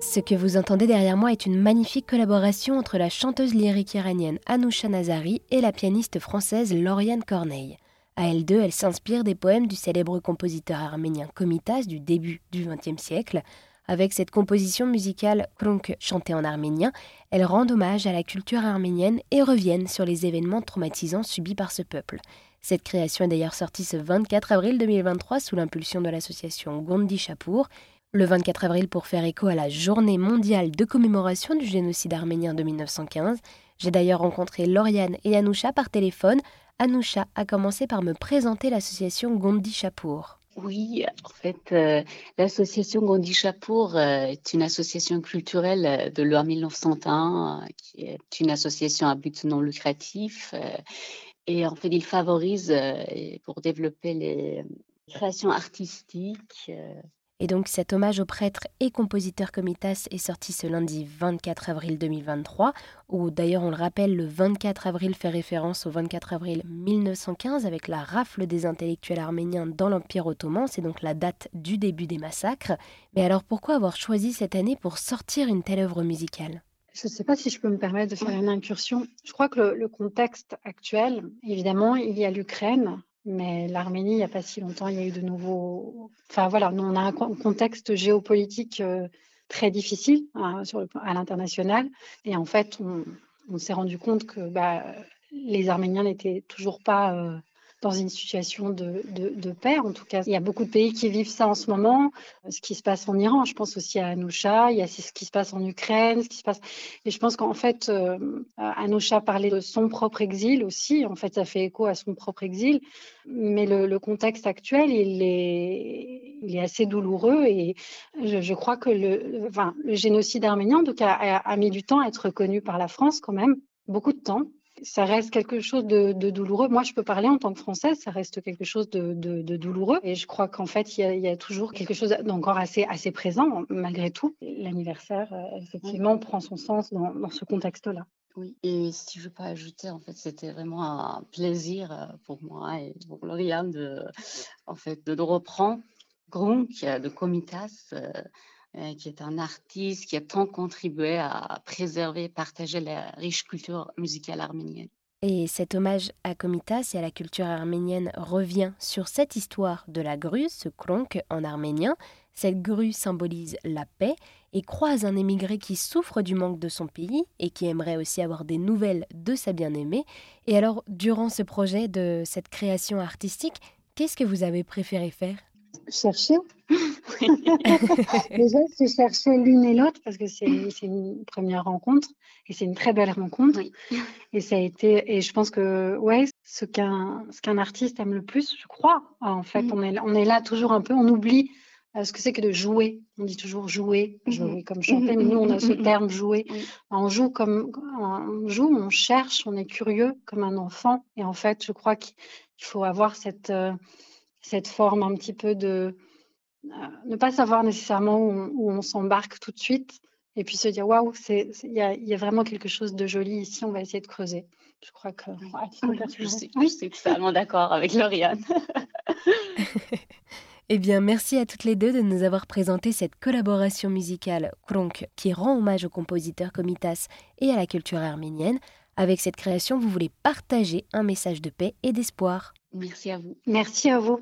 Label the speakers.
Speaker 1: Ce que vous entendez derrière moi est une magnifique collaboration entre la chanteuse lyrique iranienne Anousha Nazari et la pianiste française Lauriane Corneille. À elles deux, elle s'inspire des poèmes du célèbre compositeur arménien Komitas du début du XXe siècle. Avec cette composition musicale Krunk chantée en arménien, elles rendent hommage à la culture arménienne et reviennent sur les événements traumatisants subis par ce peuple. Cette création est d'ailleurs sortie ce 24 avril 2023 sous l'impulsion de l'association Gondi Chapour le 24 avril pour faire écho à la journée mondiale de commémoration du génocide arménien de 1915. J'ai d'ailleurs rencontré Lauriane et Anoucha par téléphone. Anoucha a commencé par me présenter l'association Gondi Chapour.
Speaker 2: Oui, en fait, euh, l'association Gondi Chapour euh, est une association culturelle euh, de loi 1901, qui est une association à but non lucratif. et en fait, il favorise pour développer les créations artistiques
Speaker 1: et donc cet hommage au prêtre et compositeur Comitas est sorti ce lundi 24 avril 2023, où d'ailleurs on le rappelle, le 24 avril fait référence au 24 avril 1915 avec la rafle des intellectuels arméniens dans l'Empire ottoman, c'est donc la date du début des massacres. Mais alors pourquoi avoir choisi cette année pour sortir une telle œuvre musicale?
Speaker 3: Je ne sais pas si je peux me permettre de faire une incursion. Je crois que le contexte actuel, évidemment, il y a l'Ukraine, mais l'Arménie, il n'y a pas si longtemps, il y a eu de nouveaux. Enfin voilà, nous, on a un contexte géopolitique euh, très difficile hein, à l'international. Et en fait, on, s'est rendu compte que bah, les Arméniens n'étaient toujours pas euh, dans une situation de, de, paix. En tout cas, il y a beaucoup de pays qui vivent ça en ce moment. Ce qui se passe en Iran, je pense aussi à Anousha, il y a ce qui se passe en Ukraine, ce qui se passe. Et je pense qu'en fait, euh, Anousha parlait de son propre exil aussi. En fait, ça fait écho à son propre exil. Mais le, contexte actuel, il est, assez douloureux et je, crois que le, génocide arménien, a mis du temps à être reconnu par la France quand même, beaucoup de temps ça reste quelque chose de, douloureux. Moi, je peux parler en tant que Française, ça reste quelque chose de, douloureux. Et je crois qu'en fait, il y, a, toujours quelque chose d'encore assez, assez présent, malgré tout. L'anniversaire, euh, effectivement, prend son sens dans, ce contexte-là.
Speaker 2: Oui, et si je peux ajouter, en fait, c'était vraiment un plaisir euh, pour moi et pour Lauriane de, en fait, de reprendre Gronk de Comitas. Euh, qui est un artiste qui a tant contribué à préserver et partager la riche culture musicale arménienne.
Speaker 1: Et cet hommage à Komitas et à la culture arménienne revient sur cette histoire de la grue, ce kronk en arménien. Cette grue symbolise la paix et croise un émigré qui souffre du manque de son pays et qui aimerait aussi avoir des nouvelles de sa bien-aimée. Et alors, durant ce projet de cette création artistique, qu'est-ce que vous avez préféré faire?
Speaker 3: Chercher. Déjà, c'est chercher l'une et l'autre parce que c'est une première rencontre et c'est une très belle rencontre. Et ça a été, et je pense que ouais, ce qu'un ce qu'un artiste aime le plus, je crois. En fait, mm. on est on est là toujours un peu, on oublie euh, ce que c'est que de jouer. On dit toujours jouer, mm-hmm. comme chanter, mais nous on a ce mm-hmm. terme jouer. On joue comme on joue, on cherche, on est curieux comme un enfant. Et en fait, je crois qu'il faut avoir cette euh, cette forme un petit peu de ne pas savoir nécessairement où on, s'embarque tout de suite et puis se dire waouh, il y a, vraiment quelque chose de joli ici, on va essayer de creuser. Je crois que.
Speaker 2: je, suis, je suis totalement d'accord avec Lauriane.
Speaker 1: Eh bien, merci à toutes les deux de nous avoir présenté cette collaboration musicale Kronk qui rend hommage au compositeur Komitas et à la culture arménienne. Avec cette création, vous voulez partager un message de paix et d'espoir.
Speaker 2: Merci à vous.
Speaker 3: Merci à vous.